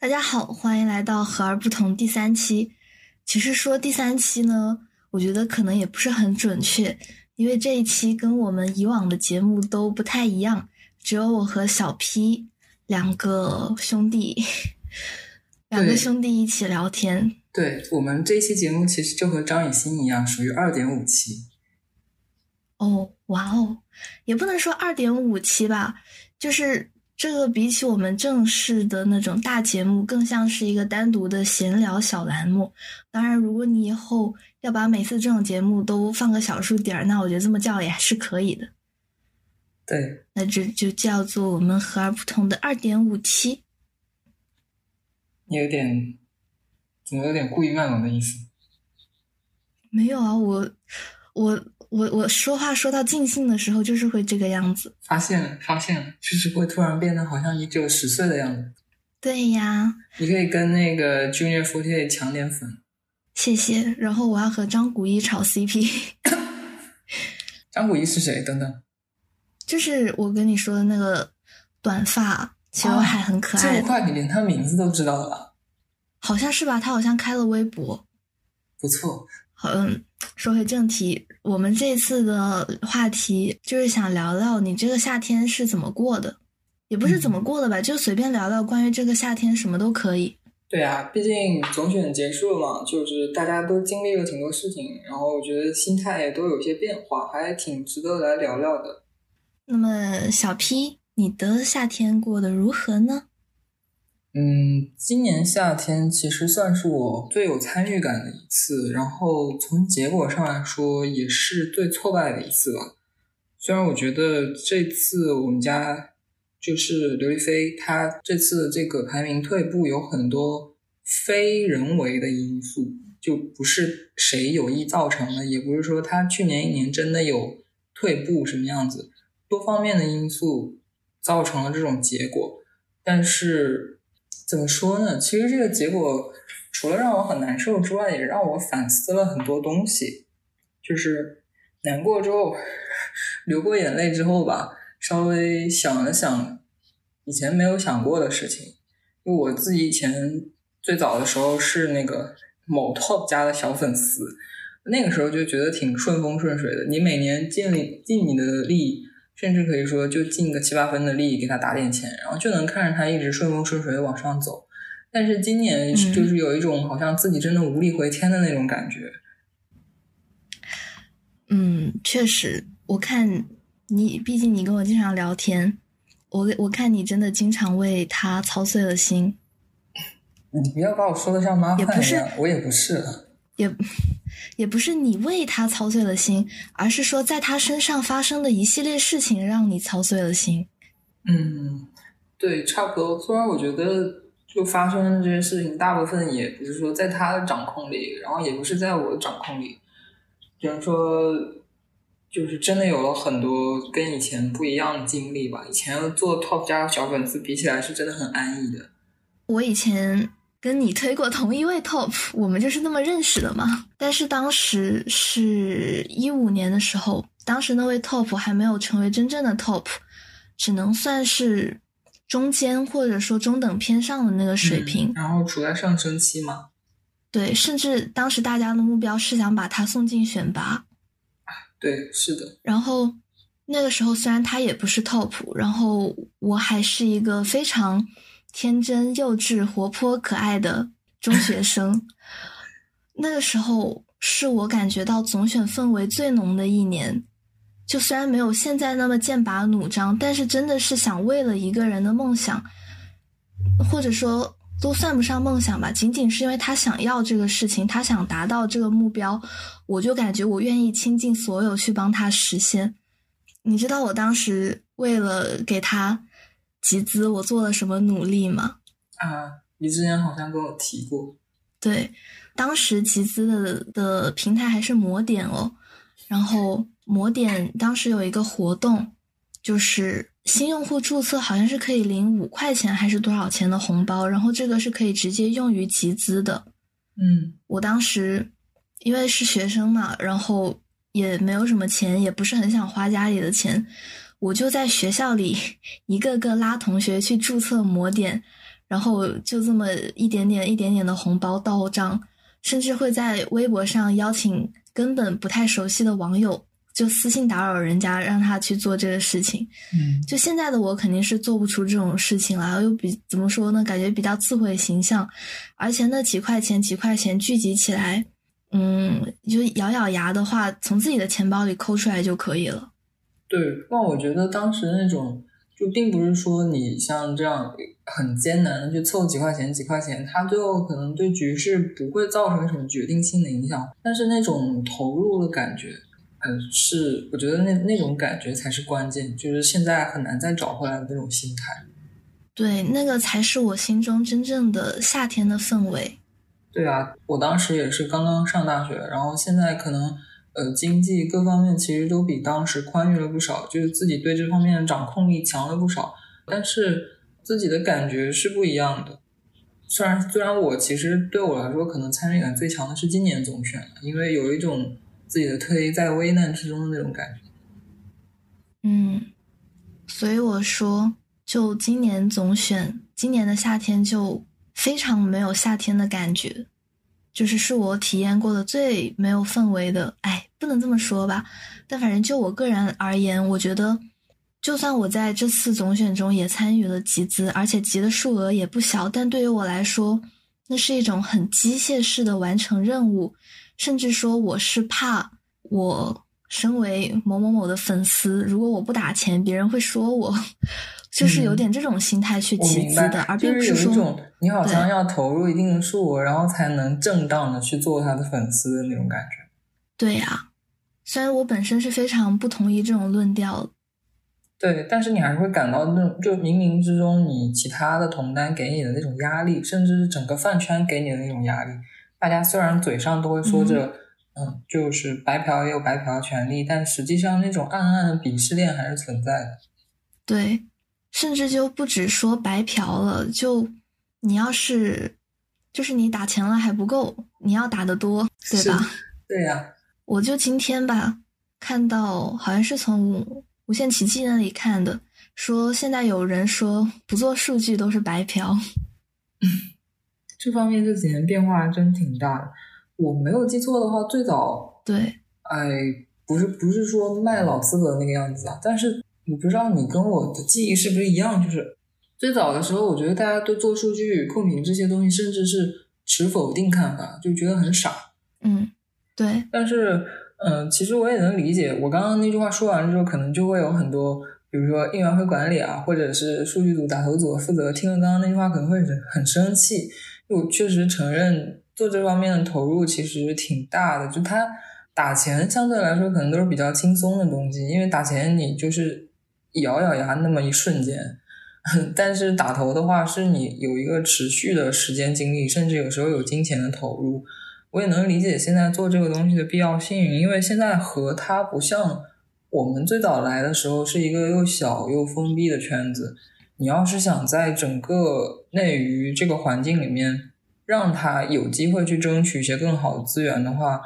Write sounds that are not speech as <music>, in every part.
大家好，欢迎来到和而不同第三期。其实说第三期呢，我觉得可能也不是很准确，因为这一期跟我们以往的节目都不太一样，只有我和小 P 两个兄弟，两个兄弟一起聊天。对我们这一期节目其实就和张雨欣一样，属于二点五期。哦，哇哦，也不能说二点五期吧，就是。这个比起我们正式的那种大节目，更像是一个单独的闲聊小栏目。当然，如果你以后要把每次这种节目都放个小数点儿，那我觉得这么叫也还是可以的。对，那这就叫做我们和而不同的二点五期。你有点，怎么有点故意卖萌的意思？没有啊，我，我。我我说话说到尽兴的时候，就是会这个样子。发现了，发现了，就是会突然变得好像你只有十岁的样子。对呀。你可以跟那个 Junior Forty Eight 抢点粉。谢谢。然后我要和张古一炒 CP。<laughs> 张古一是谁？等等。<laughs> 就是我跟你说的那个短发、刘海很可爱。这么快，你连他名字都知道了？好像是吧？他好像开了微博。不错。嗯，说回正题，我们这次的话题就是想聊聊你这个夏天是怎么过的，也不是怎么过的吧，就随便聊聊关于这个夏天什么都可以。对啊，毕竟总选结束了嘛，就是大家都经历了挺多事情，然后我觉得心态也都有些变化，还挺值得来聊聊的。那么小 P，你的夏天过得如何呢？嗯，今年夏天其实算是我最有参与感的一次，然后从结果上来说也是最挫败的一次吧。虽然我觉得这次我们家就是刘亦菲，她这次这个排名退步有很多非人为的因素，就不是谁有意造成的，也不是说她去年一年真的有退步什么样子，多方面的因素造成了这种结果，但是。怎么说呢？其实这个结果除了让我很难受之外，也让我反思了很多东西。就是难过之后，流过眼泪之后吧，稍微想了想以前没有想过的事情。就我自己以前最早的时候是那个某 top 家的小粉丝，那个时候就觉得挺顺风顺水的。你每年尽力尽你的力。甚至可以说，就尽个七八分的力给他打点钱，然后就能看着他一直顺风顺水往上走。但是今年就是有一种好像自己真的无力回天的那种感觉。嗯，确实，我看你，毕竟你跟我经常聊天，我我看你真的经常为他操碎了心。你不要把我说的像妈饭一样，我也不是。也。也不是你为他操碎了心，而是说在他身上发生的一系列事情让你操碎了心。嗯，对，差不多。虽然我觉得就发生的这些事情，大部分也不是说在他的掌控里，然后也不是在我的掌控里。只能说，就是真的有了很多跟以前不一样的经历吧。以前做 top 加小粉丝比起来，是真的很安逸的。我以前。跟你推过同一位 top，我们就是那么认识的嘛。但是当时是一五年的时候，当时那位 top 还没有成为真正的 top，只能算是中间或者说中等偏上的那个水平。然后处在上升期嘛？对，甚至当时大家的目标是想把他送进选拔。对，是的。然后那个时候虽然他也不是 top，然后我还是一个非常。天真、幼稚、活泼、可爱的中学生，那个时候是我感觉到总选氛围最浓的一年。就虽然没有现在那么剑拔弩张，但是真的是想为了一个人的梦想，或者说都算不上梦想吧，仅仅是因为他想要这个事情，他想达到这个目标，我就感觉我愿意倾尽所有去帮他实现。你知道我当时为了给他。集资，我做了什么努力吗？啊，你之前好像跟我提过。对，当时集资的的平台还是魔点哦。然后魔点当时有一个活动，就是新用户注册好像是可以领五块钱还是多少钱的红包，然后这个是可以直接用于集资的。嗯，我当时因为是学生嘛，然后也没有什么钱，也不是很想花家里的钱。我就在学校里 <laughs> 一个个拉同学去注册魔点，然后就这么一点点、一点点的红包到账，甚至会在微博上邀请根本不太熟悉的网友，就私信打扰人家，让他去做这个事情。嗯，就现在的我肯定是做不出这种事情了，又比怎么说呢？感觉比较自毁形象，而且那几块钱、几块钱聚集起来，嗯，就咬咬牙的话，从自己的钱包里抠出来就可以了。对，那我觉得当时那种就并不是说你像这样很艰难的去凑几块钱几块钱，它最后可能对局势不会造成什么决定性的影响，但是那种投入的感觉，嗯，是我觉得那那种感觉才是关键，就是现在很难再找回来的那种心态。对，那个才是我心中真正的夏天的氛围。对啊，我当时也是刚刚上大学，然后现在可能。呃，经济各方面其实都比当时宽裕了不少，就是自己对这方面的掌控力强了不少。但是自己的感觉是不一样的。虽然虽然我其实对我来说，可能参与感最强的是今年总选，因为有一种自己的特意在危难之中的那种感觉。嗯，所以我说，就今年总选，今年的夏天就非常没有夏天的感觉。就是是我体验过的最没有氛围的，哎，不能这么说吧。但反正就我个人而言，我觉得，就算我在这次总选中也参与了集资，而且集的数额也不小，但对于我来说，那是一种很机械式的完成任务，甚至说我是怕我身为某某某的粉丝，如果我不打钱，别人会说我。就是有点这种心态去集资的，而并不是说你好像要投入一定的数额，然后才能正当的去做他的粉丝的那种感觉。对呀，虽然我本身是非常不同意这种论调，对，但是你还是会感到那种，就冥冥之中，你其他的同担给你的那种压力，甚至是整个饭圈给你的那种压力。大家虽然嘴上都会说着，嗯，就是白嫖也有白嫖的权利，但实际上那种暗暗的鄙视链还是存在的。对。甚至就不止说白嫖了，就你要是就是你打钱了还不够，你要打的多，对吧？对呀。<laughs> 我就今天吧，看到好像是从无限奇迹那里看的，说现在有人说不做数据都是白嫖。<laughs> 这方面这几年变化真挺大的。我没有记错的话，最早对，哎，不是不是说卖老资格那个样子啊，但是。我不知道你跟我的记忆是不是一样，就是最早的时候，我觉得大家对做数据控评这些东西，甚至是持否定看法，就觉得很傻。嗯，对。但是，嗯，其实我也能理解。我刚刚那句话说完之后，可能就会有很多，比如说应援会管理啊，或者是数据组打头组负责，听了刚刚那句话可能会很很生气。我确实承认做这方面的投入其实挺大的，就他打钱相对来说可能都是比较轻松的东西，因为打钱你就是。咬咬牙那么一瞬间，<laughs> 但是打头的话，是你有一个持续的时间精力，甚至有时候有金钱的投入。我也能理解现在做这个东西的必要性，因为现在和它不像我们最早来的时候是一个又小又封闭的圈子。你要是想在整个内娱这个环境里面，让它有机会去争取一些更好的资源的话，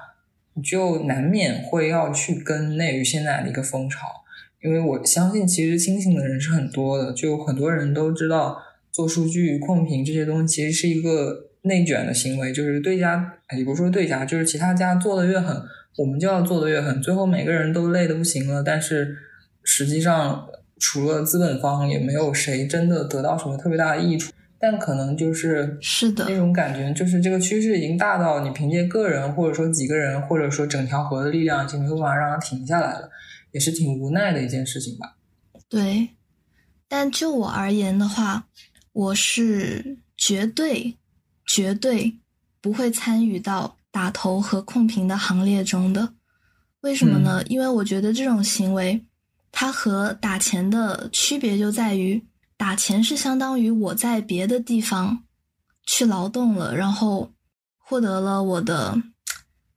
你就难免会要去跟内娱现在的一个风潮。因为我相信，其实清醒的人是很多的，就很多人都知道做数据控评这些东西其实是一个内卷的行为，就是对家，也不是说对家，就是其他家做的越狠，我们就要做的越狠，最后每个人都累的不行了，但是实际上除了资本方，也没有谁真的得到什么特别大的益处。但可能就是是的那种感觉，就是这个趋势已经大到你凭借个人或者说几个人或者说整条河的力量，已经没有办法让它停下来了。也是挺无奈的一件事情吧。对，但就我而言的话，我是绝对、绝对不会参与到打头和控评的行列中的。为什么呢？因为我觉得这种行为，它和打钱的区别就在于，打钱是相当于我在别的地方去劳动了，然后获得了我的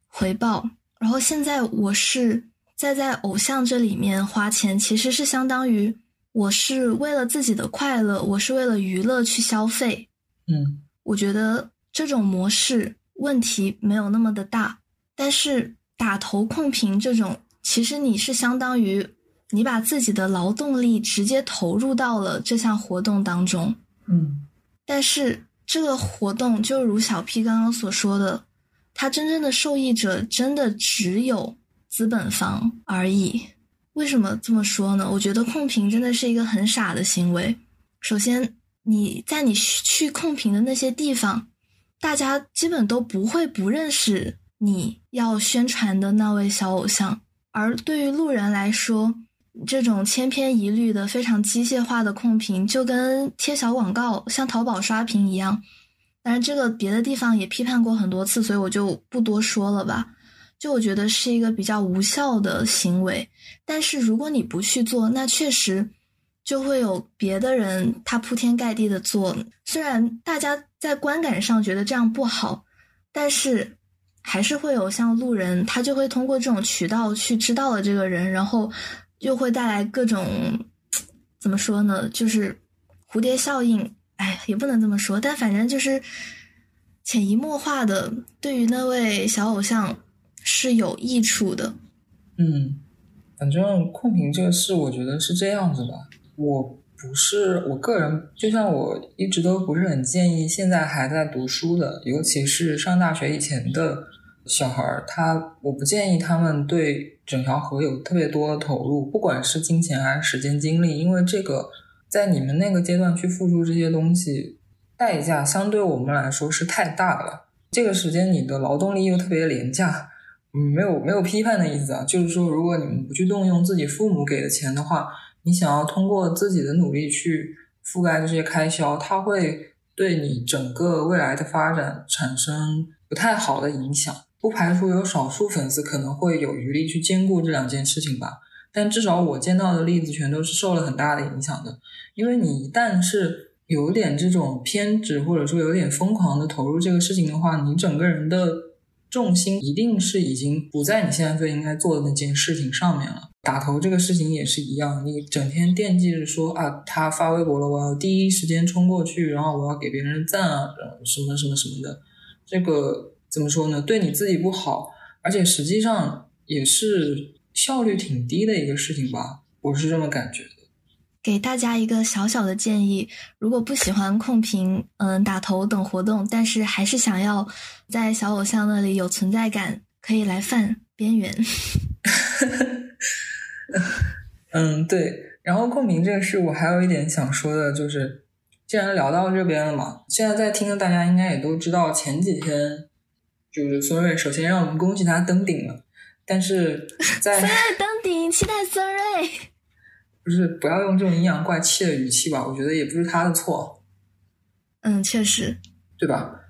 回报，然后现在我是。在在偶像这里面花钱，其实是相当于我是为了自己的快乐，我是为了娱乐去消费。嗯，我觉得这种模式问题没有那么的大。但是打头控评这种，其实你是相当于你把自己的劳动力直接投入到了这项活动当中。嗯，但是这个活动就如小 P 刚刚所说的，它真正的受益者真的只有资本方而已。为什么这么说呢？我觉得控评真的是一个很傻的行为。首先，你在你去控评的那些地方，大家基本都不会不认识你要宣传的那位小偶像。而对于路人来说，这种千篇一律的、非常机械化的控评，就跟贴小广告、像淘宝刷屏一样。当然，这个别的地方也批判过很多次，所以我就不多说了吧。就我觉得是一个比较无效的行为。但是如果你不去做，那确实就会有别的人他铺天盖地的做。虽然大家在观感上觉得这样不好，但是。还是会有像路人，他就会通过这种渠道去知道了这个人，然后又会带来各种怎么说呢？就是蝴蝶效应。哎，也不能这么说，但反正就是潜移默化的，对于那位小偶像是有益处的。嗯，反正控评这个事，我觉得是这样子的。我不是我个人，就像我一直都不是很建议现在还在读书的，尤其是上大学以前的。小孩儿，他我不建议他们对整条河有特别多的投入，不管是金钱还是时间精力，因为这个在你们那个阶段去付出这些东西，代价相对我们来说是太大了。这个时间你的劳动力又特别廉价，嗯没有没有批判的意思啊，就是说如果你们不去动用自己父母给的钱的话，你想要通过自己的努力去覆盖这些开销，它会对你整个未来的发展产生不太好的影响。不排除有少数粉丝可能会有余力去兼顾这两件事情吧，但至少我见到的例子全都是受了很大的影响的。因为你一旦是有点这种偏执，或者说有点疯狂的投入这个事情的话，你整个人的重心一定是已经不在你现在最应该做的那件事情上面了。打头这个事情也是一样，你整天惦记着说啊，他发微博了，我要第一时间冲过去，然后我要给别人赞啊，什么什么什么的，这个。怎么说呢？对你自己不好，而且实际上也是效率挺低的一个事情吧，我是这么感觉的。给大家一个小小的建议：如果不喜欢控评、嗯打头等活动，但是还是想要在小偶像那里有存在感，可以来犯边缘。<laughs> 嗯，对。然后控评这个事，我还有一点想说的，就是既然聊到这边了嘛，现在在听的大家应该也都知道，前几天。就是孙瑞，首先让我们恭喜他登顶了，但是在 <laughs> 孙瑞登顶，期待孙瑞。不是，不要用这种阴阳怪气的语气吧？我觉得也不是他的错。嗯，确实，对吧？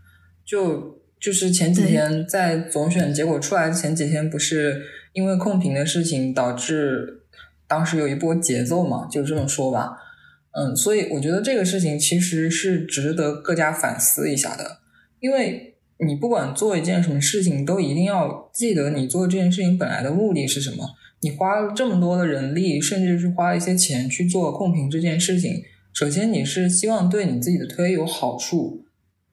就就是前几天在总选结果出来前几天，不是因为控评的事情导致当时有一波节奏嘛？就这么说吧。嗯，所以我觉得这个事情其实是值得各家反思一下的，因为。你不管做一件什么事情，都一定要记得你做这件事情本来的目的是什么。你花了这么多的人力，甚至是花一些钱去做控评这件事情，首先你是希望对你自己的推有好处，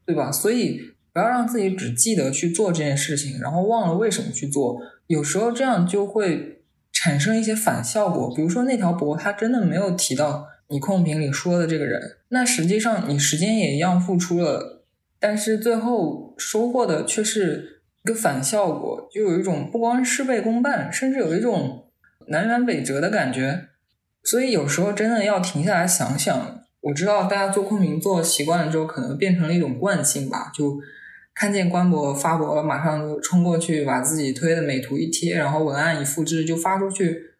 对吧？所以不要让自己只记得去做这件事情，然后忘了为什么去做。有时候这样就会产生一些反效果。比如说那条博，他真的没有提到你控评里说的这个人，那实际上你时间也一样付出了。但是最后收获的却是一个反效果，就有一种不光事倍功半，甚至有一种南辕北辙的感觉。所以有时候真的要停下来想想。我知道大家做控评做习惯了之后，可能变成了一种惯性吧，就看见官博发博了，马上就冲过去把自己推的美图一贴，然后文案一复制就发出去，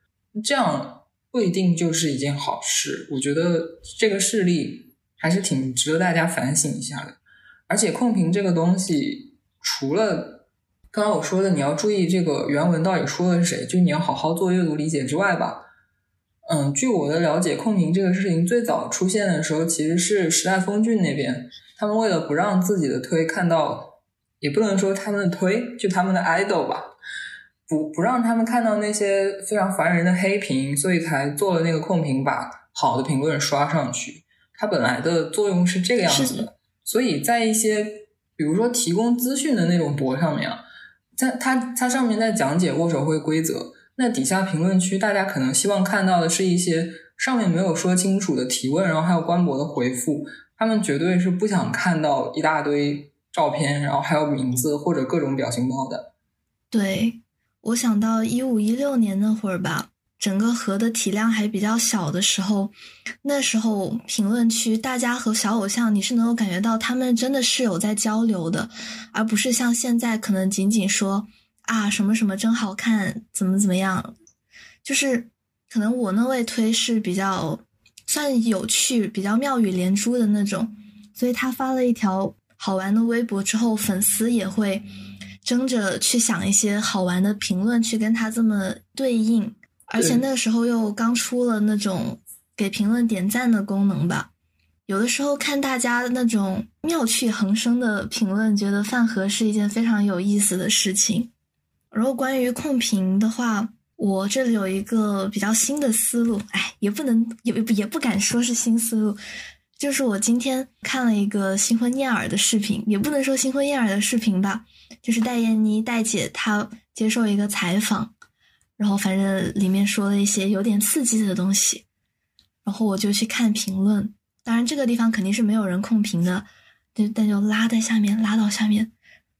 这样不一定就是一件好事。我觉得这个事例还是挺值得大家反省一下的。而且控评这个东西，除了刚刚我说的你要注意这个原文到底说的是谁，就你要好好做阅读理解之外吧，嗯，据我的了解，控评这个事情最早出现的时候，其实是时代峰峻那边，他们为了不让自己的推看到，也不能说他们的推，就他们的 idol 吧，不不让他们看到那些非常烦人的黑屏，所以才做了那个控评，把好的评论刷上去。它本来的作用是这个样子的。所以在一些，比如说提供资讯的那种博上面啊，在它它上面在讲解握手会规则，那底下评论区大家可能希望看到的是一些上面没有说清楚的提问，然后还有官博的回复，他们绝对是不想看到一大堆照片，然后还有名字或者各种表情包的。对，我想到一五一六年那会儿吧。整个河的体量还比较小的时候，那时候评论区大家和小偶像，你是能够感觉到他们真的是有在交流的，而不是像现在可能仅仅说啊什么什么真好看，怎么怎么样，就是可能我那位推是比较算有趣、比较妙语连珠的那种，所以他发了一条好玩的微博之后，粉丝也会争着去想一些好玩的评论去跟他这么对应。而且那个时候又刚出了那种给评论点赞的功能吧，有的时候看大家那种妙趣横生的评论，觉得饭盒是一件非常有意思的事情。然后关于控评的话，我这里有一个比较新的思路，哎，也不能也也不敢说是新思路，就是我今天看了一个新婚燕尔的视频，也不能说新婚燕尔的视频吧，就是戴燕妮戴姐她接受一个采访。然后反正里面说了一些有点刺激的东西，然后我就去看评论。当然这个地方肯定是没有人控评的，但但就拉在下面，拉到下面。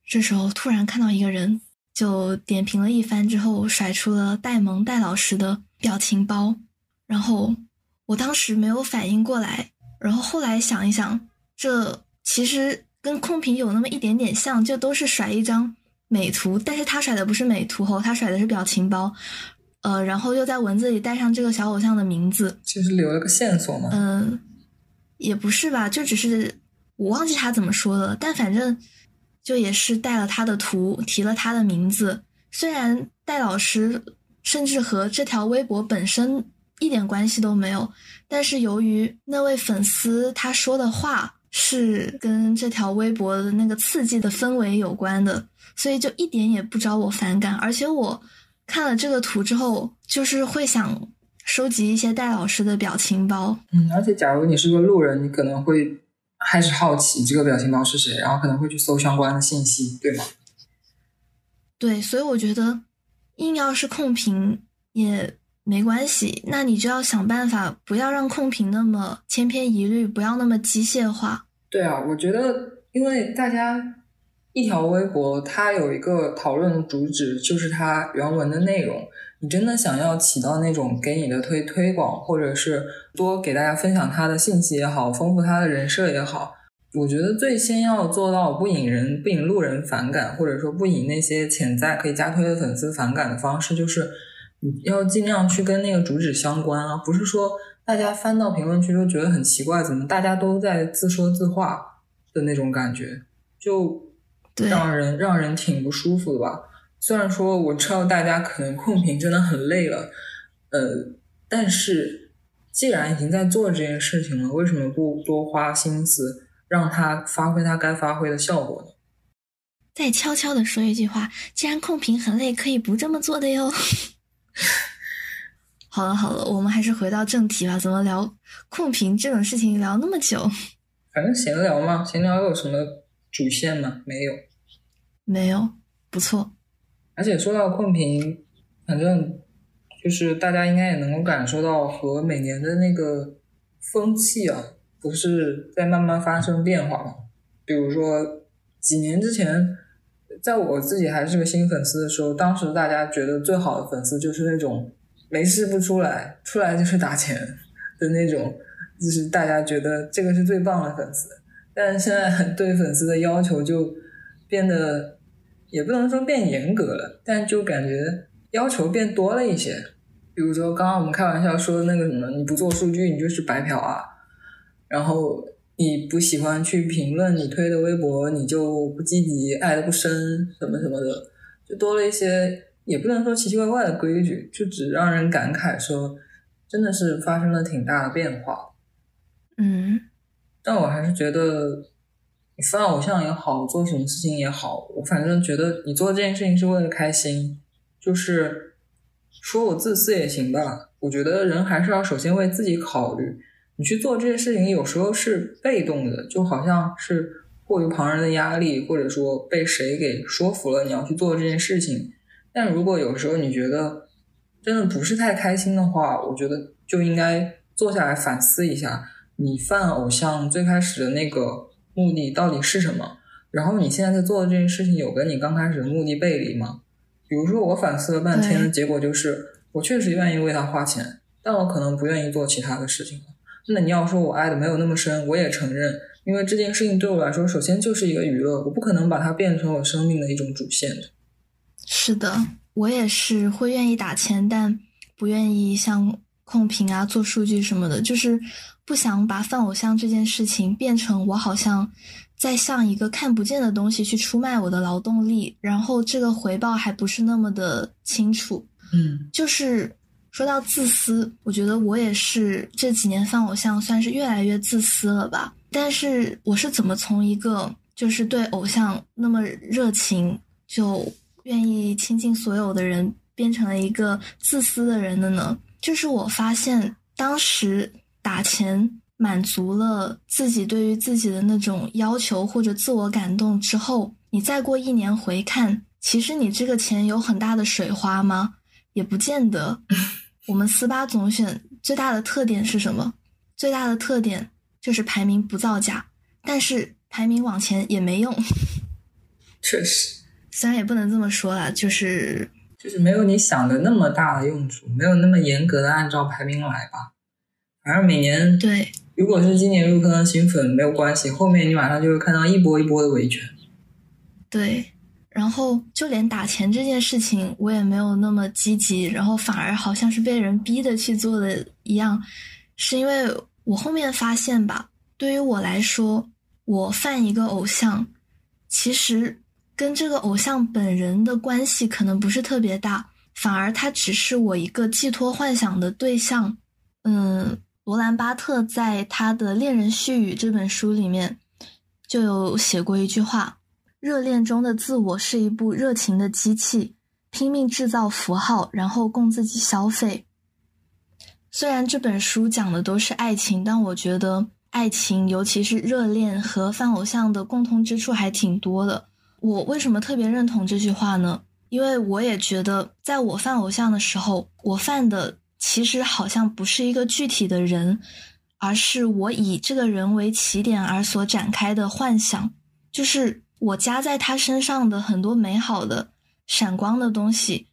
这时候突然看到一个人，就点评了一番之后，甩出了戴萌戴老师的表情包。然后我当时没有反应过来，然后后来想一想，这其实跟控评有那么一点点像，就都是甩一张。美图，但是他甩的不是美图哦，他甩的是表情包，呃，然后又在文字里带上这个小偶像的名字，就是留了个线索吗？嗯，也不是吧，就只是我忘记他怎么说的了，但反正就也是带了他的图，提了他的名字。虽然戴老师甚至和这条微博本身一点关系都没有，但是由于那位粉丝他说的话是跟这条微博的那个刺激的氛围有关的。所以就一点也不招我反感，而且我看了这个图之后，就是会想收集一些戴老师的表情包。嗯，而且假如你是个路人，你可能会还是好奇这个表情包是谁，然后可能会去搜相关的信息，对吗？对，所以我觉得硬要是控评也没关系，那你就要想办法不要让控评那么千篇一律，不要那么机械化。对啊，我觉得因为大家。一条微博，它有一个讨论主旨，就是它原文的内容。你真的想要起到那种给你的推推广，或者是多给大家分享他的信息也好，丰富他的人设也好，我觉得最先要做到不引人、不引路人反感，或者说不引那些潜在可以加推的粉丝反感的方式，就是你要尽量去跟那个主旨相关啊，不是说大家翻到评论区都觉得很奇怪，怎么大家都在自说自话的那种感觉，就。让人让人挺不舒服的吧。虽然说我知道大家可能控评真的很累了，呃，但是既然已经在做这件事情了，为什么不多花心思让他发挥他该发挥的效果呢？再悄悄的说一句话，既然控评很累，可以不这么做的哟。<laughs> 好了好了，我们还是回到正题吧。怎么聊控评这种事情聊那么久？反正闲聊嘛，闲聊有什么？主线吗？没有，没有，不错。而且说到控评，反正就是大家应该也能够感受到，和每年的那个风气啊，不是在慢慢发生变化吗？比如说几年之前，在我自己还是个新粉丝的时候，当时大家觉得最好的粉丝就是那种没事不出来，出来就是打钱的那种，就是大家觉得这个是最棒的粉丝。但是现在对粉丝的要求就变得，也不能说变严格了，但就感觉要求变多了一些。比如说刚刚我们开玩笑说的那个什么，你不做数据你就是白嫖啊，然后你不喜欢去评论你推的微博，你就不积极，爱的不深，什么什么的，就多了一些，也不能说奇奇怪怪的规矩，就只让人感慨说，真的是发生了挺大的变化。嗯。但我还是觉得，你犯偶像也好，做什么事情也好，我反正觉得你做这件事情是为了开心，就是说我自私也行吧。我觉得人还是要首先为自己考虑。你去做这些事情，有时候是被动的，就好像是迫于旁人的压力，或者说被谁给说服了你要去做这件事情。但如果有时候你觉得真的不是太开心的话，我觉得就应该坐下来反思一下。你犯偶像最开始的那个目的到底是什么？然后你现在在做的这件事情有跟你刚开始的目的背离吗？比如说我反思了半天的结果就是，我确实愿意为他花钱，但我可能不愿意做其他的事情了。那你要说我爱的没有那么深，我也承认，因为这件事情对我来说，首先就是一个娱乐，我不可能把它变成我生命的一种主线的。是的，我也是会愿意打钱，但不愿意像控评啊、做数据什么的，就是不想把泛偶像这件事情变成我好像。在向一个看不见的东西去出卖我的劳动力，然后这个回报还不是那么的清楚。嗯，就是说到自私，我觉得我也是这几年放偶像算是越来越自私了吧。但是我是怎么从一个就是对偶像那么热情，就愿意倾尽所有的人，变成了一个自私的人的呢？就是我发现当时打钱。满足了自己对于自己的那种要求或者自我感动之后，你再过一年回看，其实你这个钱有很大的水花吗？也不见得。<laughs> 我们四八总选最大的特点是什么？最大的特点就是排名不造假，但是排名往前也没用。<laughs> 确实，虽然也不能这么说啦，就是就是没有你想的那么大的用处，没有那么严格的按照排名来吧。反正每年对。如果是今年入坑的新粉没有关系，后面你马上就会看到一波一波的维权。对，然后就连打钱这件事情，我也没有那么积极，然后反而好像是被人逼的去做的一样，是因为我后面发现吧，对于我来说，我犯一个偶像，其实跟这个偶像本人的关系可能不是特别大，反而他只是我一个寄托幻想的对象，嗯。罗兰·巴特在他的《恋人絮语》这本书里面就有写过一句话：“热恋中的自我是一部热情的机器，拼命制造符号，然后供自己消费。”虽然这本书讲的都是爱情，但我觉得爱情，尤其是热恋和泛偶像的共通之处还挺多的。我为什么特别认同这句话呢？因为我也觉得，在我犯偶像的时候，我犯的。其实好像不是一个具体的人，而是我以这个人为起点而所展开的幻想，就是我加在他身上的很多美好的、闪光的东西，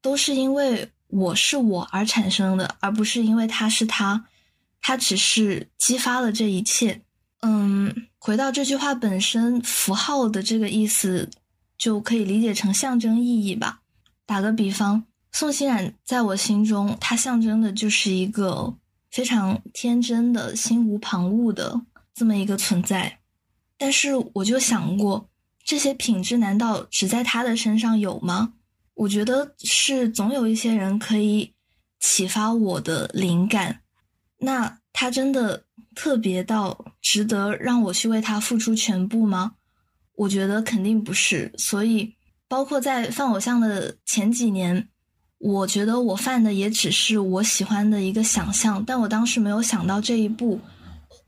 都是因为我是我而产生的，而不是因为他是他，他只是激发了这一切。嗯，回到这句话本身，符号的这个意思就可以理解成象征意义吧。打个比方。宋欣冉在我心中，她象征的就是一个非常天真的心无旁骛的这么一个存在。但是我就想过，这些品质难道只在她的身上有吗？我觉得是总有一些人可以启发我的灵感。那他真的特别到值得让我去为他付出全部吗？我觉得肯定不是。所以，包括在放偶像的前几年。我觉得我犯的也只是我喜欢的一个想象，但我当时没有想到这一步，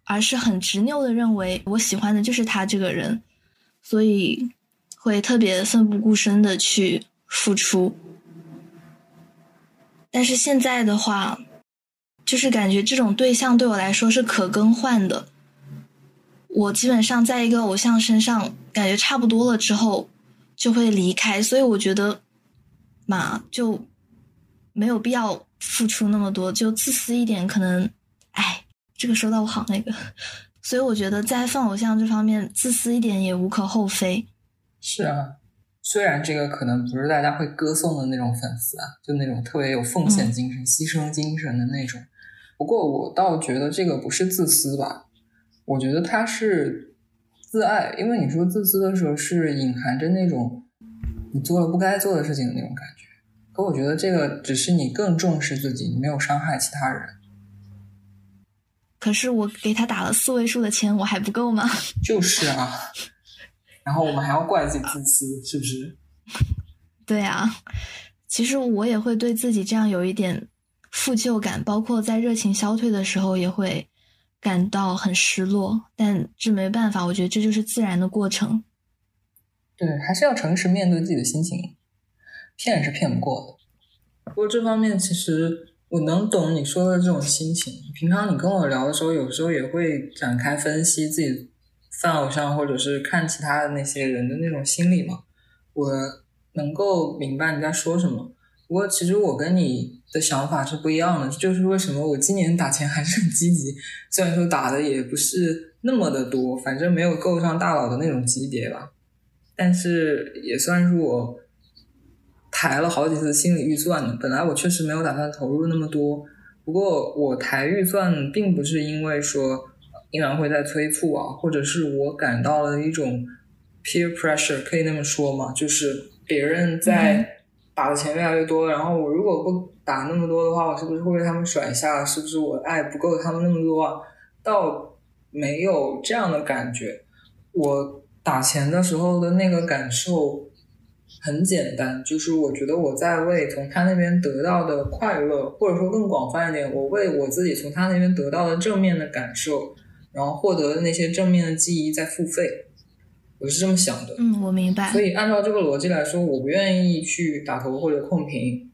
而是很执拗的认为我喜欢的就是他这个人，所以会特别奋不顾身的去付出。但是现在的话，就是感觉这种对象对我来说是可更换的，我基本上在一个偶像身上感觉差不多了之后就会离开，所以我觉得嘛就。没有必要付出那么多，就自私一点，可能，哎，这个说到我好那个，<laughs> 所以我觉得在放偶像这方面，自私一点也无可厚非。是啊，虽然这个可能不是大家会歌颂的那种粉丝啊，就那种特别有奉献精神、牺牲精神的那种。不过我倒觉得这个不是自私吧，我觉得他是自爱，因为你说自私的时候，是隐含着那种你做了不该做的事情的那种感觉。可我觉得这个只是你更重视自己，你没有伤害其他人。可是我给他打了四位数的钱，我还不够吗？<laughs> 就是啊，然后我们还要怪自己自私，是不是？<laughs> 对啊，其实我也会对自己这样有一点负疚感，包括在热情消退的时候也会感到很失落。但这没办法，我觉得这就是自然的过程。对，还是要诚实面对自己的心情。骗是骗不过的，不过这方面其实我能懂你说的这种心情。平常你跟我聊的时候，有时候也会展开分析自己 fan 偶像或者是看其他的那些人的那种心理嘛。我能够明白你在说什么。不过其实我跟你的想法是不一样的，就是为什么我今年打钱还是很积极，虽然说打的也不是那么的多，反正没有够上大佬的那种级别吧，但是也算是我。抬了好几次心理预算呢。本来我确实没有打算投入那么多，不过我抬预算并不是因为说依然会在催促啊，或者是我感到了一种 peer pressure，可以那么说吗？就是别人在打的钱越来越多，然后我如果不打那么多的话，我是不是会被他们甩下？是不是我爱不够他们那么多？啊？倒没有这样的感觉。我打钱的时候的那个感受。很简单，就是我觉得我在为从他那边得到的快乐，或者说更广泛一点，我为我自己从他那边得到的正面的感受，然后获得的那些正面的记忆在付费，我是这么想的。嗯，我明白。所以按照这个逻辑来说，我不愿意去打头或者控评，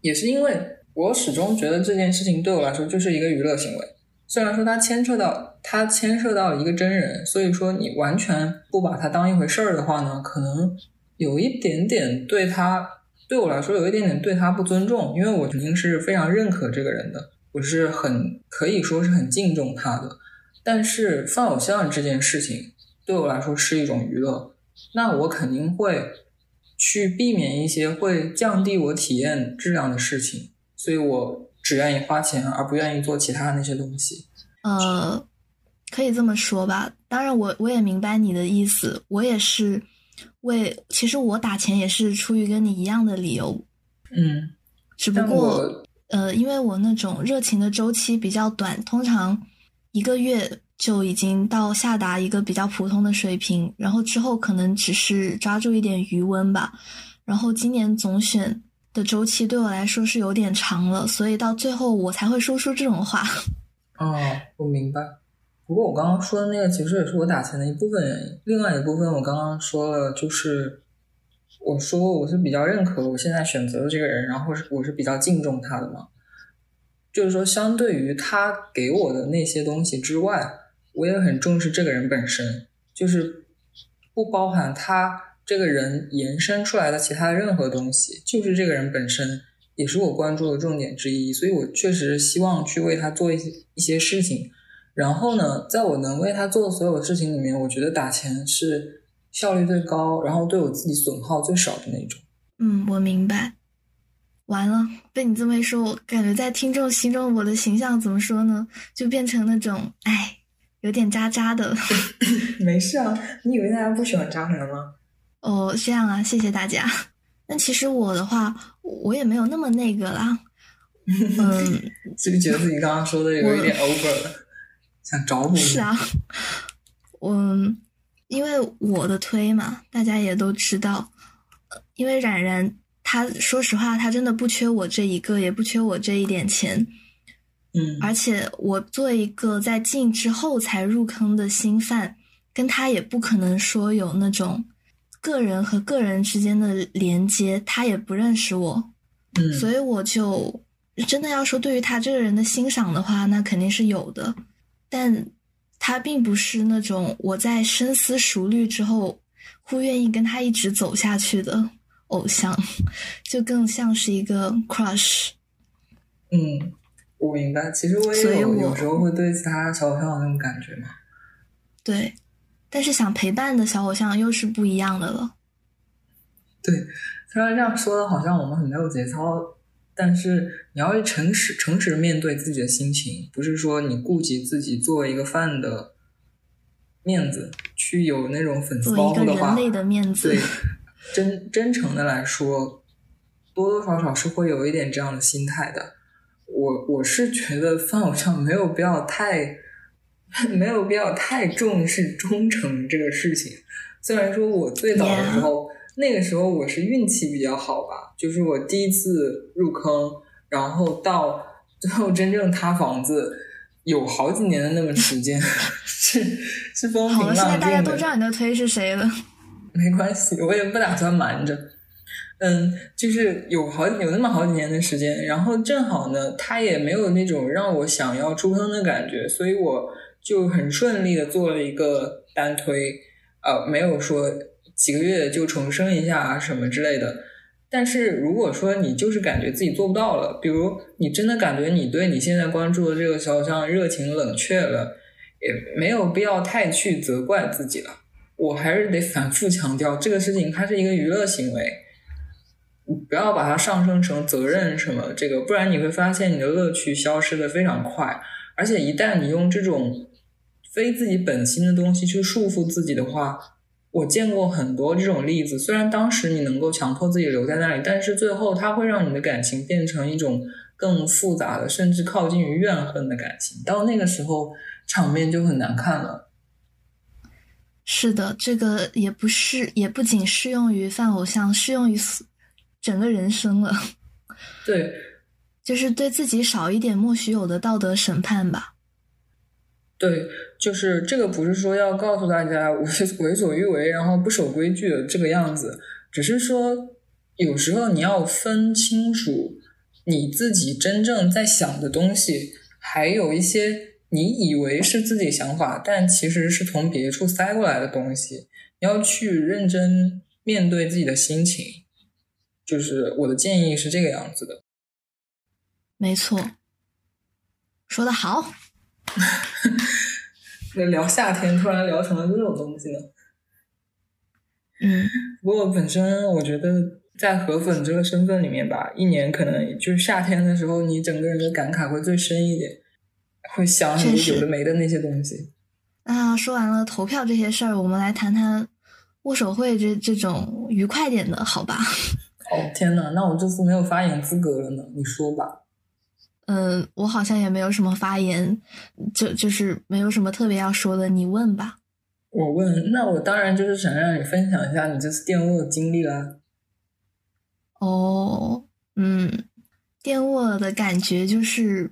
也是因为我始终觉得这件事情对我来说就是一个娱乐行为。虽然说它牵扯到它牵涉到一个真人，所以说你完全不把它当一回事儿的话呢，可能。有一点点对他，对我来说有一点点对他不尊重，因为我肯定是非常认可这个人的，我是很可以说是很敬重他的。但是放偶像这件事情对我来说是一种娱乐，那我肯定会去避免一些会降低我体验质量的事情，所以我只愿意花钱而不愿意做其他那些东西。呃，可以这么说吧。当然，我我也明白你的意思，我也是。为其实我打钱也是出于跟你一样的理由，嗯，只不过呃，因为我那种热情的周期比较短，通常一个月就已经到下达一个比较普通的水平，然后之后可能只是抓住一点余温吧。然后今年总选的周期对我来说是有点长了，所以到最后我才会说出这种话。<laughs> 哦，我明白。不过我刚刚说的那个其实也是我打钱的一部分原因，另外一部分我刚刚说了，就是我说我是比较认可我现在选择的这个人，然后是我是比较敬重他的嘛。就是说，相对于他给我的那些东西之外，我也很重视这个人本身，就是不包含他这个人延伸出来的其他的任何东西，就是这个人本身也是我关注的重点之一，所以我确实希望去为他做一些一些事情。然后呢，在我能为他做的所有事情里面，我觉得打钱是效率最高，然后对我自己损耗最少的那种。嗯，我明白。完了，被你这么一说，我感觉在听众心中我的形象怎么说呢？就变成那种，哎，有点渣渣的。<laughs> <laughs> 没事啊，你以为大家不喜欢渣男吗？哦，这样啊，谢谢大家。<laughs> 那其实我的话，我也没有那么那个啦。嗯，是不是觉得自己刚刚说的有一点 over 了？想找补是啊，嗯因为我的推嘛，大家也都知道。因为冉冉，他说实话，他真的不缺我这一个，也不缺我这一点钱。嗯，而且我作为一个在进之后才入坑的新犯，跟他也不可能说有那种个人和个人之间的连接，他也不认识我。嗯，所以我就真的要说，对于他这个人的欣赏的话，那肯定是有的。但他并不是那种我在深思熟虑之后会愿意跟他一直走下去的偶像，就更像是一个 crush。嗯，我明白。其实我也有有时候会对其他小偶像有那种感觉嘛。对，但是想陪伴的小偶像又是不一样的了。对，虽然这样说的好像我们很没有节操。但是你要诚实、诚实面对自己的心情，不是说你顾及自己作为一个饭的面子，去有那种粉丝包袱的话，对，真真诚的来说，多多少少是会有一点这样的心态的。我我是觉得饭偶像没有必要太 <laughs> 没有必要太重视忠诚这个事情。虽然说我最早的时候。那个时候我是运气比较好吧，就是我第一次入坑，然后到最后真正塌房子，有好几年的那么时间，<laughs> 是是风平浪静的。现在大家都知道你的推是谁了。没关系，我也不打算瞒着。嗯，就是有好有那么好几年的时间，然后正好呢，他也没有那种让我想要出坑的感觉，所以我就很顺利的做了一个单推，呃，没有说几个月就重生一下啊什么之类的。但是如果说你就是感觉自己做不到了，比如你真的感觉你对你现在关注的这个小偶像热情冷却了，也没有必要太去责怪自己了。我还是得反复强调，这个事情它是一个娱乐行为，不要把它上升成责任什么这个，不然你会发现你的乐趣消失的非常快。而且一旦你用这种非自己本心的东西去束缚自己的话，我见过很多这种例子，虽然当时你能够强迫自己留在那里，但是最后它会让你的感情变成一种更复杂的，甚至靠近于怨恨的感情。到那个时候，场面就很难看了。是的，这个也不是，也不仅适用于泛偶像，适用于整个人生了。<laughs> 对，就是对自己少一点莫须有的道德审判吧。对，就是这个不是说要告诉大家为为所欲为，然后不守规矩的这个样子，只是说有时候你要分清楚你自己真正在想的东西，还有一些你以为是自己想法，但其实是从别处塞过来的东西，你要去认真面对自己的心情。就是我的建议是这个样子的。没错，说的好。<laughs> 聊夏天，突然聊成了这种东西呢。嗯，不过本身我觉得，在河粉这个身份里面吧，一年可能就是夏天的时候，你整个人的感慨会最深一点，会想很多有的没的那些东西。啊说完了投票这些事儿，我们来谈谈握手会这这种愉快点的，好吧？哦天呐，那我这次没有发言资格了呢，你说吧。嗯，我好像也没有什么发言，就就是没有什么特别要说的。你问吧。我问，那我当然就是想让你分享一下你这次电卧的经历啦。哦，嗯，电卧的感觉就是，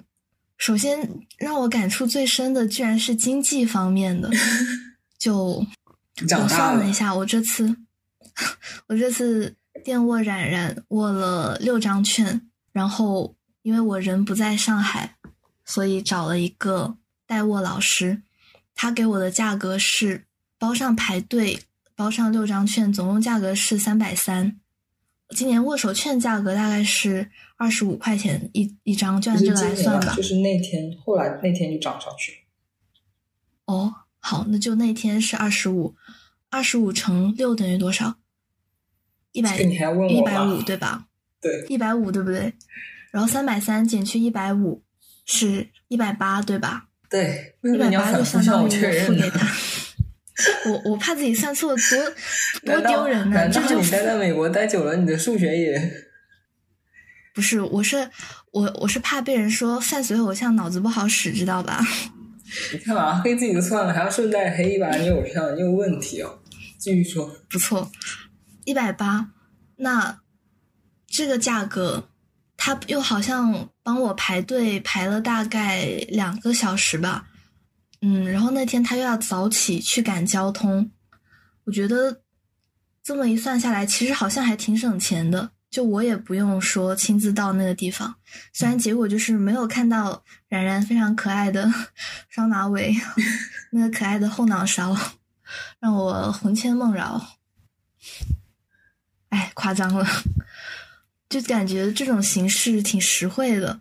首先让我感触最深的居然是经济方面的。<laughs> 就我算了一下，我这次 <laughs> 我这次电卧冉冉握了六张券，然后。因为我人不在上海，所以找了一个代握老师，他给我的价格是包上排队，包上六张券，总共价格是三百三。今年握手券价格大概是二十五块钱一一张，就按这个来算吧。就是那天，后来那天就涨上去。哦，好，那就那天是二十五，二十五乘六等于多少？一百一百五对吧？对，一百五对不对？然后三百三减去一百五是一百八，对吧？对，一百八就相当于我付给他。我我怕自己算错，多 <laughs> 多丢人呢。这就你待在美国待久了，你的数学也 <laughs> 不是。我是我我是怕被人说范随偶像脑子不好使，知道吧？<laughs> 你看嘛黑自己就算了，还要顺带黑一把你偶像，你有问题哦。继续说，不错，一百八，那这个价格。他又好像帮我排队排了大概两个小时吧，嗯，然后那天他又要早起去赶交通，我觉得这么一算下来，其实好像还挺省钱的。就我也不用说亲自到那个地方，虽然结果就是没有看到冉冉非常可爱的 <laughs> 双马尾，<laughs> 那个可爱的后脑勺，让我魂牵梦绕。哎，夸张了。就感觉这种形式挺实惠的，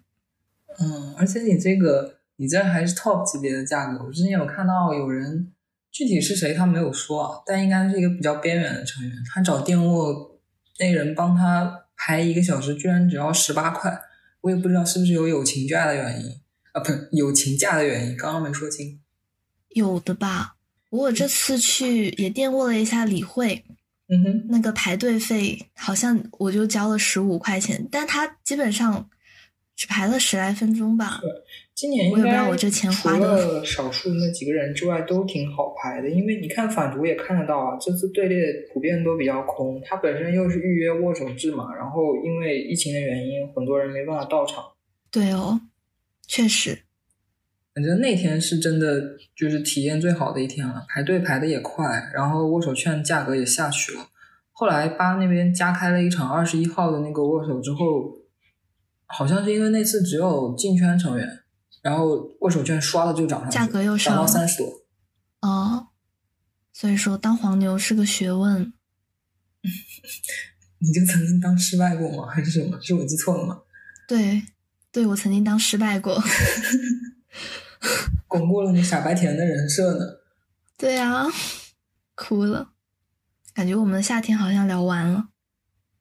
嗯，而且你这个你这还是 top 级别的价格。我之前有看到有人，具体是谁他没有说啊，但应该是一个比较边缘的成员。他找电卧那人帮他排一个小时，居然只要十八块。我也不知道是不是有友情价的原因啊，不是友情价的原因，刚刚没说清。有的吧，我这次去也电卧了一下理会。嗯哼，那个排队费好像我就交了十五块钱，但他基本上只排了十来分钟吧。对，今年我也不知道我这钱花的。除了少数那几个人之外，都挺好排的。因为你看反图也看得到啊，这次队列普遍都比较空。它本身又是预约握手制嘛，然后因为疫情的原因，很多人没办法到场。对哦，确实。反正那天是真的，就是体验最好的一天了。排队排的也快，然后握手券价格也下去了。后来八那边加开了一场二十一号的那个握手之后，好像是因为那次只有进圈成员，然后握手券刷了就涨上去，价格又涨到三十多。哦，所以说当黄牛是个学问。<laughs> 你就曾经当失败过吗？还是什么？是我记错了吗？对，对我曾经当失败过。<laughs> <laughs> 巩固了你傻白甜的人设呢。对啊，哭了。感觉我们的夏天好像聊完了，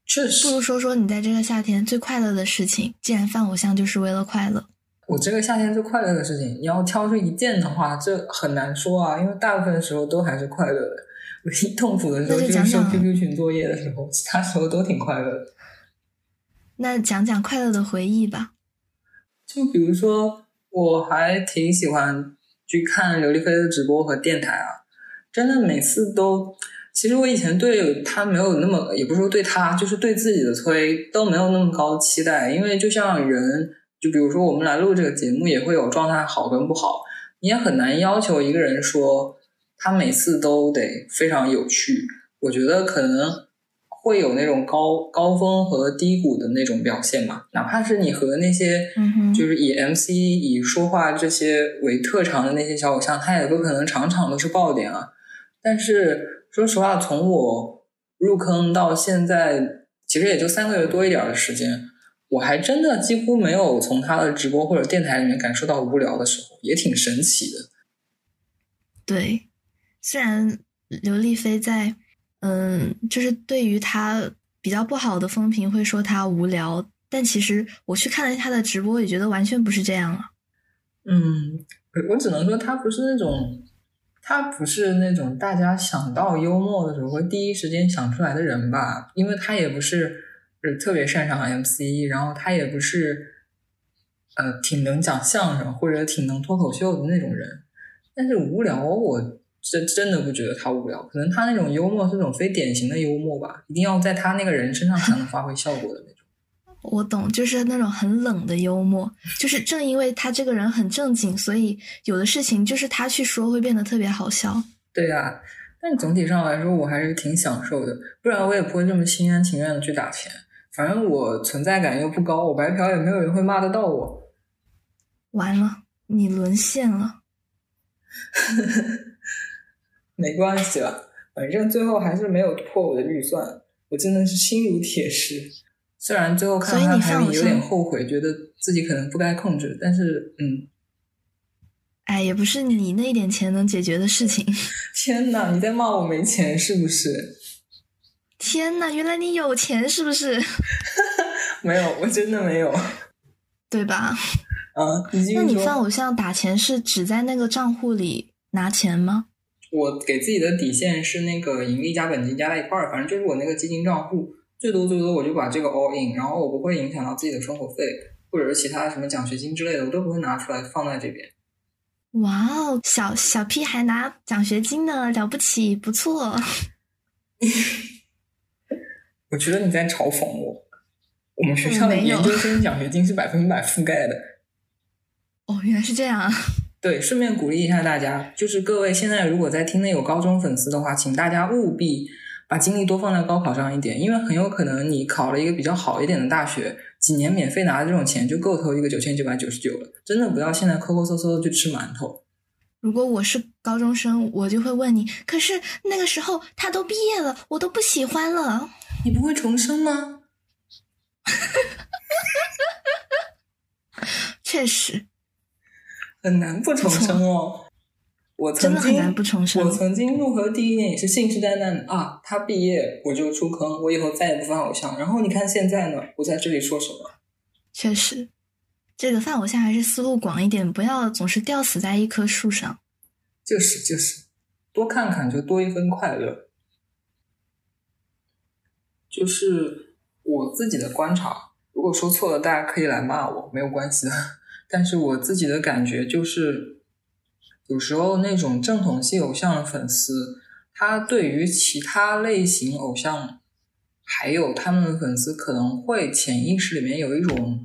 确实不，如说说你在这个夏天最快乐的事情。既然犯偶像就是为了快乐，我这个夏天最快乐的事情，你要挑出一件的话，这很难说啊，因为大部分时候都还是快乐的。唯一痛苦的时候就是讲讲 QQ 群作业的时候，其他时候都挺快乐的。那讲讲快乐的回忆吧。就比如说，我还挺喜欢去看刘亦菲的直播和电台啊，真的每次都。其实我以前对他没有那么，也不是说对他，就是对自己的推都没有那么高的期待，因为就像人，就比如说我们来录这个节目，也会有状态好跟不好，你也很难要求一个人说他每次都得非常有趣。我觉得可能会有那种高高峰和低谷的那种表现嘛，哪怕是你和那些嗯就是以 MC 以说话这些为特长的那些小偶像，他也不可能场场都是爆点啊。但是说实话，从我入坑到现在，其实也就三个月多一点的时间，我还真的几乎没有从他的直播或者电台里面感受到无聊的时候，也挺神奇的。对，虽然刘亦菲在，嗯，就是对于他比较不好的风评会说他无聊，但其实我去看了他的直播，也觉得完全不是这样啊。嗯，我只能说他不是那种，他不是那种大家想到幽默的时候会第一时间想出来的人吧，因为他也不是特别擅长 MC，然后他也不是呃挺能讲相声或者挺能脱口秀的那种人，但是无聊我真真的不觉得他无聊，可能他那种幽默是那种非典型的幽默吧，一定要在他那个人身上才能发挥效果的那种。<laughs> 我懂，就是那种很冷的幽默，就是正因为他这个人很正经，所以有的事情就是他去说会变得特别好笑。对啊、但总体上来说，我还是挺享受的，不然我也不会这么心甘情愿的去打钱。反正我存在感又不高，我白嫖也没有人会骂得到我。完了，你沦陷了。<laughs> 没关系了，反正最后还是没有破我的预算，我真的是心如铁石。虽然最后看到他所以你排名有点后悔，觉得自己可能不该控制，但是嗯，哎，也不是你那一点钱能解决的事情。<laughs> 天哪，你在骂我没钱是不是？天呐，原来你有钱是不是？<laughs> 没有，我真的没有。<laughs> 对吧？啊，那你放说。偶像打钱是只在那个账户里拿钱吗？我给自己的底线是那个盈利加本金加在一块儿，反正就是我那个基金账户，最多最多我就把这个 all in，然后我不会影响到自己的生活费或者是其他什么奖学金之类的，我都不会拿出来放在这边。哇哦，小小屁孩拿奖学金呢，了不起，不错。<laughs> 我觉得你在嘲讽我。我们学校的研究生奖学金是百分百覆盖的。哦，原来是这样啊。对，顺便鼓励一下大家，就是各位现在如果在听的有高中粉丝的话，请大家务必把精力多放在高考上一点，因为很有可能你考了一个比较好一点的大学，几年免费拿的这种钱就够投一个九千九百九十九了。真的不要现在抠抠搜搜的去吃馒头。如果我是高中生，我就会问你，可是那个时候他都毕业了，我都不喜欢了。你不会重生吗？<laughs> 确实，很难不重生哦。我曾经真的很难不重生我曾经入河第一年也是信誓旦旦的啊，他毕业我就出坑，我以后再也不翻偶像。然后你看现在呢，我在这里说什么？确实，这个犯偶像还是思路广一点，不要总是吊死在一棵树上。就是就是，多看看就多一分快乐。就是我自己的观察，如果说错了，大家可以来骂我，没有关系的。但是我自己的感觉就是，有时候那种正统系偶像的粉丝，他对于其他类型偶像，还有他们的粉丝，可能会潜意识里面有一种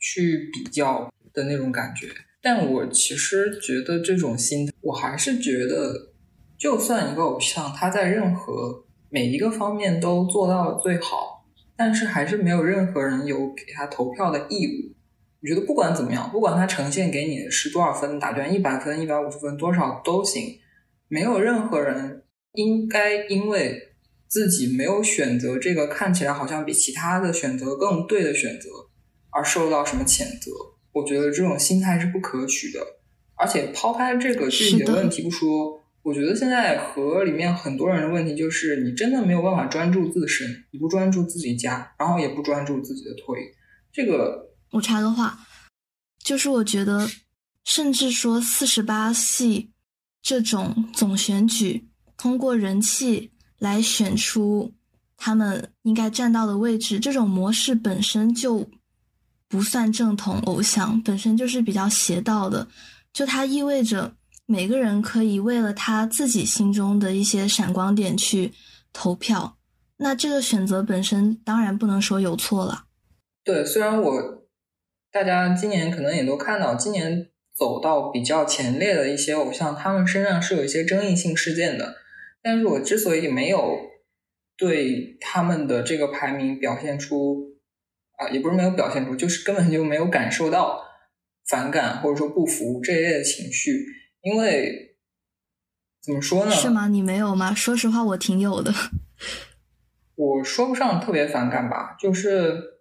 去比较的那种感觉。但我其实觉得这种心，我还是觉得，就算一个偶像他在任何每一个方面都做到了最好，但是还是没有任何人有给他投票的义务。我觉得不管怎么样，不管它呈现给你的是多少分，打卷一百分、一百五十分，多少都行，没有任何人应该因为自己没有选择这个看起来好像比其他的选择更对的选择而受到什么谴责。我觉得这种心态是不可取的。而且抛开这个具体的问题不说，我觉得现在和里面很多人的问题就是，你真的没有办法专注自身，你不专注自己家，然后也不专注自己的腿。这个我插个话，就是我觉得，甚至说四十八系这种总选举，通过人气来选出他们应该站到的位置，这种模式本身就不算正统偶像，本身就是比较邪道的。就它意味着每个人可以为了他自己心中的一些闪光点去投票，那这个选择本身当然不能说有错了。对，虽然我大家今年可能也都看到，今年走到比较前列的一些偶像，他们身上是有一些争议性事件的，但是我之所以没有对他们的这个排名表现出啊，也不是没有表现出，就是根本就没有感受到。反感或者说不服这一类的情绪，因为怎么说呢？是吗？你没有吗？说实话，我挺有的。<laughs> 我说不上特别反感吧，就是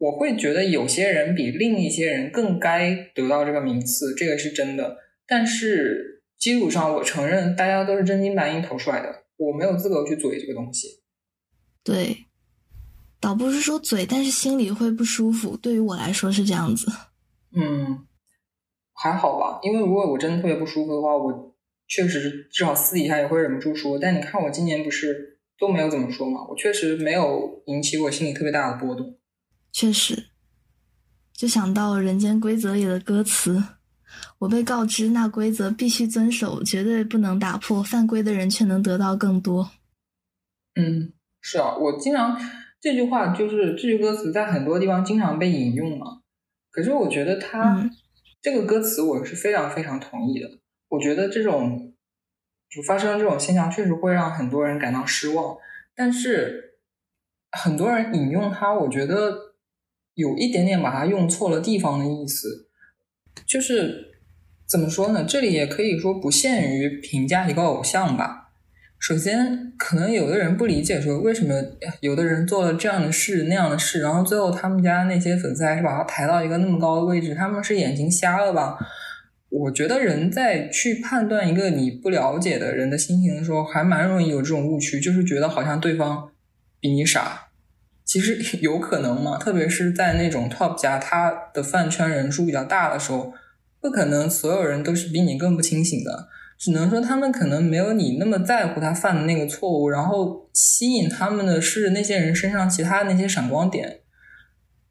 我会觉得有些人比另一些人更该得到这个名次，这个是真的。但是基础上，我承认大家都是真金白银投出来的，我没有资格去嘴这个东西。对，倒不是说嘴，但是心里会不舒服。对于我来说是这样子。嗯，还好吧，因为如果我真的特别不舒服的话，我确实至少私底下也会忍不住说。但你看我今年不是都没有怎么说嘛，我确实没有引起我心里特别大的波动。确实，就想到《人间规则》里的歌词：“我被告知那规则必须遵守，绝对不能打破，犯规的人却能得到更多。”嗯，是啊，我经常这句话就是这句歌词在很多地方经常被引用嘛。可是我觉得他这个歌词我是非常非常同意的。我觉得这种就发生这种现象，确实会让很多人感到失望。但是很多人引用它，我觉得有一点点把它用错了地方的意思。就是怎么说呢？这里也可以说不限于评价一个偶像吧。首先，可能有的人不理解，说为什么有的人做了这样的事那样的事，然后最后他们家那些粉丝还是把他抬到一个那么高的位置，他们是眼睛瞎了吧？我觉得人在去判断一个你不了解的人的心情的时候，还蛮容易有这种误区，就是觉得好像对方比你傻。其实 <laughs> 有可能嘛，特别是在那种 top 家，他的饭圈人数比较大的时候，不可能所有人都是比你更不清醒的。只能说他们可能没有你那么在乎他犯的那个错误，然后吸引他们的是那些人身上其他的那些闪光点。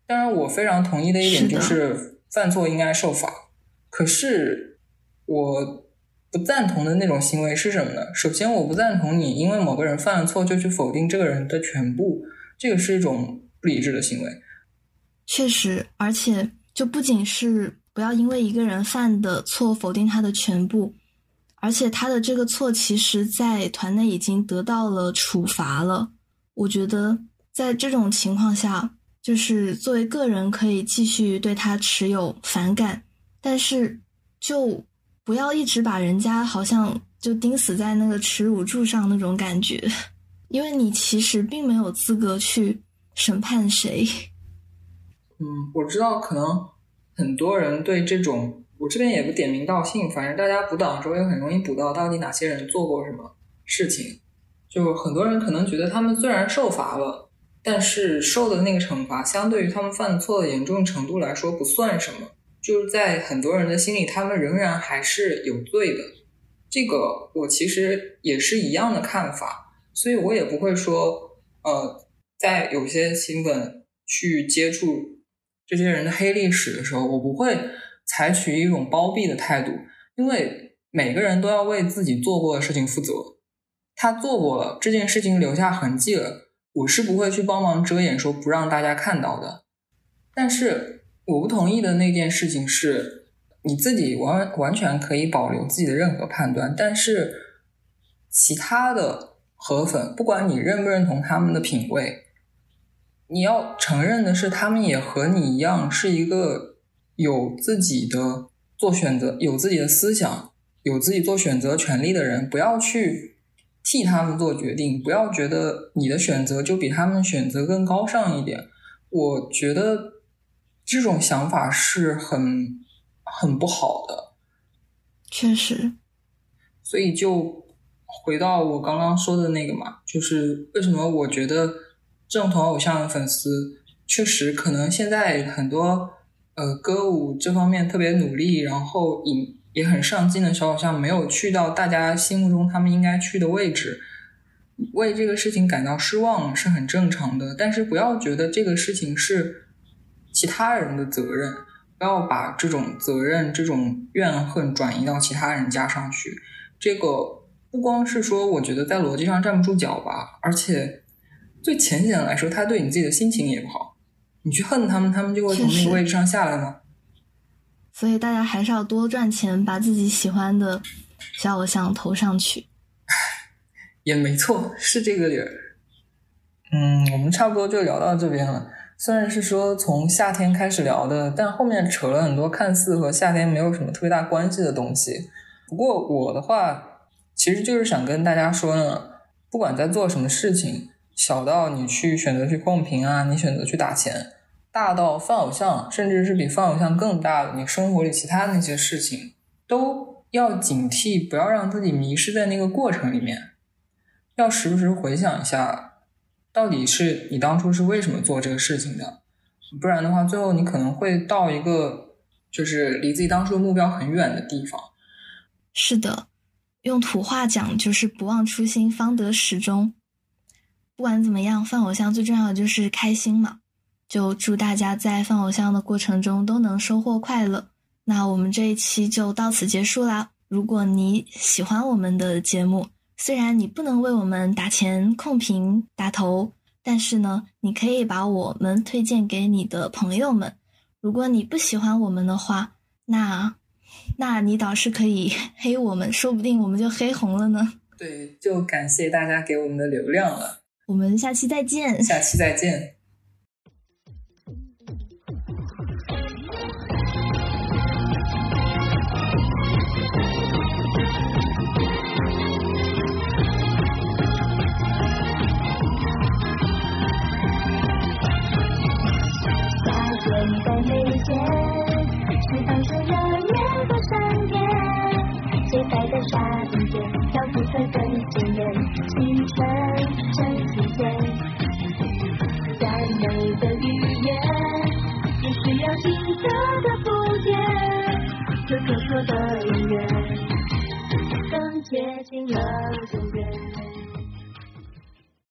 当然，我非常同意的一点就是犯错应该受罚。可是我不赞同的那种行为是什么呢？首先，我不赞同你因为某个人犯了错就去否定这个人的全部，这个是一种不理智的行为。确实，而且就不仅是不要因为一个人犯的错否定他的全部。而且他的这个错，其实，在团内已经得到了处罚了。我觉得，在这种情况下，就是作为个人可以继续对他持有反感，但是就不要一直把人家好像就钉死在那个耻辱柱上那种感觉，因为你其实并没有资格去审判谁。嗯，我知道，可能很多人对这种。我这边也不点名道姓，反正大家补档的时候也很容易补到到底哪些人做过什么事情。就很多人可能觉得他们虽然受罚了，但是受的那个惩罚相对于他们犯错的严重程度来说不算什么。就是在很多人的心里，他们仍然还是有罪的。这个我其实也是一样的看法，所以我也不会说，呃，在有些新闻去接触这些人的黑历史的时候，我不会。采取一种包庇的态度，因为每个人都要为自己做过的事情负责。他做过了这件事情，留下痕迹了，我是不会去帮忙遮掩，说不让大家看到的。但是我不同意的那件事情是，你自己完完全可以保留自己的任何判断，但是其他的河粉，不管你认不认同他们的品味，你要承认的是，他们也和你一样是一个有自己的做选择、有自己的思想、有自己做选择权利的人。不要去替他们做决定，不要觉得你的选择就比他们选择更高尚一点。我觉得这种想法是很很不好的。确实，所以就回到我刚刚说的那个嘛，就是为什么我觉得正统偶像的粉丝确实可能现在很多呃歌舞这方面特别努力，然后也也很上进的小偶像没有去到大家心目中他们应该去的位置，为这个事情感到失望是很正常的。但是不要觉得这个事情是其他人的责任。不要把这种责任、这种怨恨转移到其他人家上去。这个不光是说，我觉得在逻辑上站不住脚吧，而且最浅显的来说，他对你自己的心情也不好。你去恨他们，他们就会从那个位置上下来吗？所以大家还是要多赚钱，把自己喜欢的小偶像投上去。<laughs> 也没错，是这个理儿。嗯，我们差不多就聊到这边了。虽然是说从夏天开始聊的，但后面扯了很多看似和夏天没有什么特别大关系的东西。不过我的话，其实就是想跟大家说呢，不管在做什么事情，小到你去选择去控评啊，你选择去打钱，大到放偶像，甚至是比放偶像更大的你生活里其他那些事情，都要警惕，不要让自己迷失在那个过程里面，要时不时回想一下。到底是你当初是为什么做这个事情的？不然的话，最后你可能会到一个就是离自己当初的目标很远的地方。是的，用土话讲就是不忘初心，方得始终。不管怎么样，放偶像最重要的就是开心嘛。就祝大家在放偶像的过程中都能收获快乐。那我们这一期就到此结束啦。如果你喜欢我们的节目，虽然你不能为我们打钱、控评、打头，但是呢，你可以把我们推荐给你的朋友们。如果你不喜欢我们的话，那，<laughs> 那你倒是可以 <laughs> 黑我们，说不定我们就黑红了呢。对，就感谢大家给我们的流量了。我们下期再见。下期再见。是放谁带的沙冰天，跳出色更惊艳，清晨真晴天。再美的语言，也需要金色的铺垫，此刻说的永远，更接近了。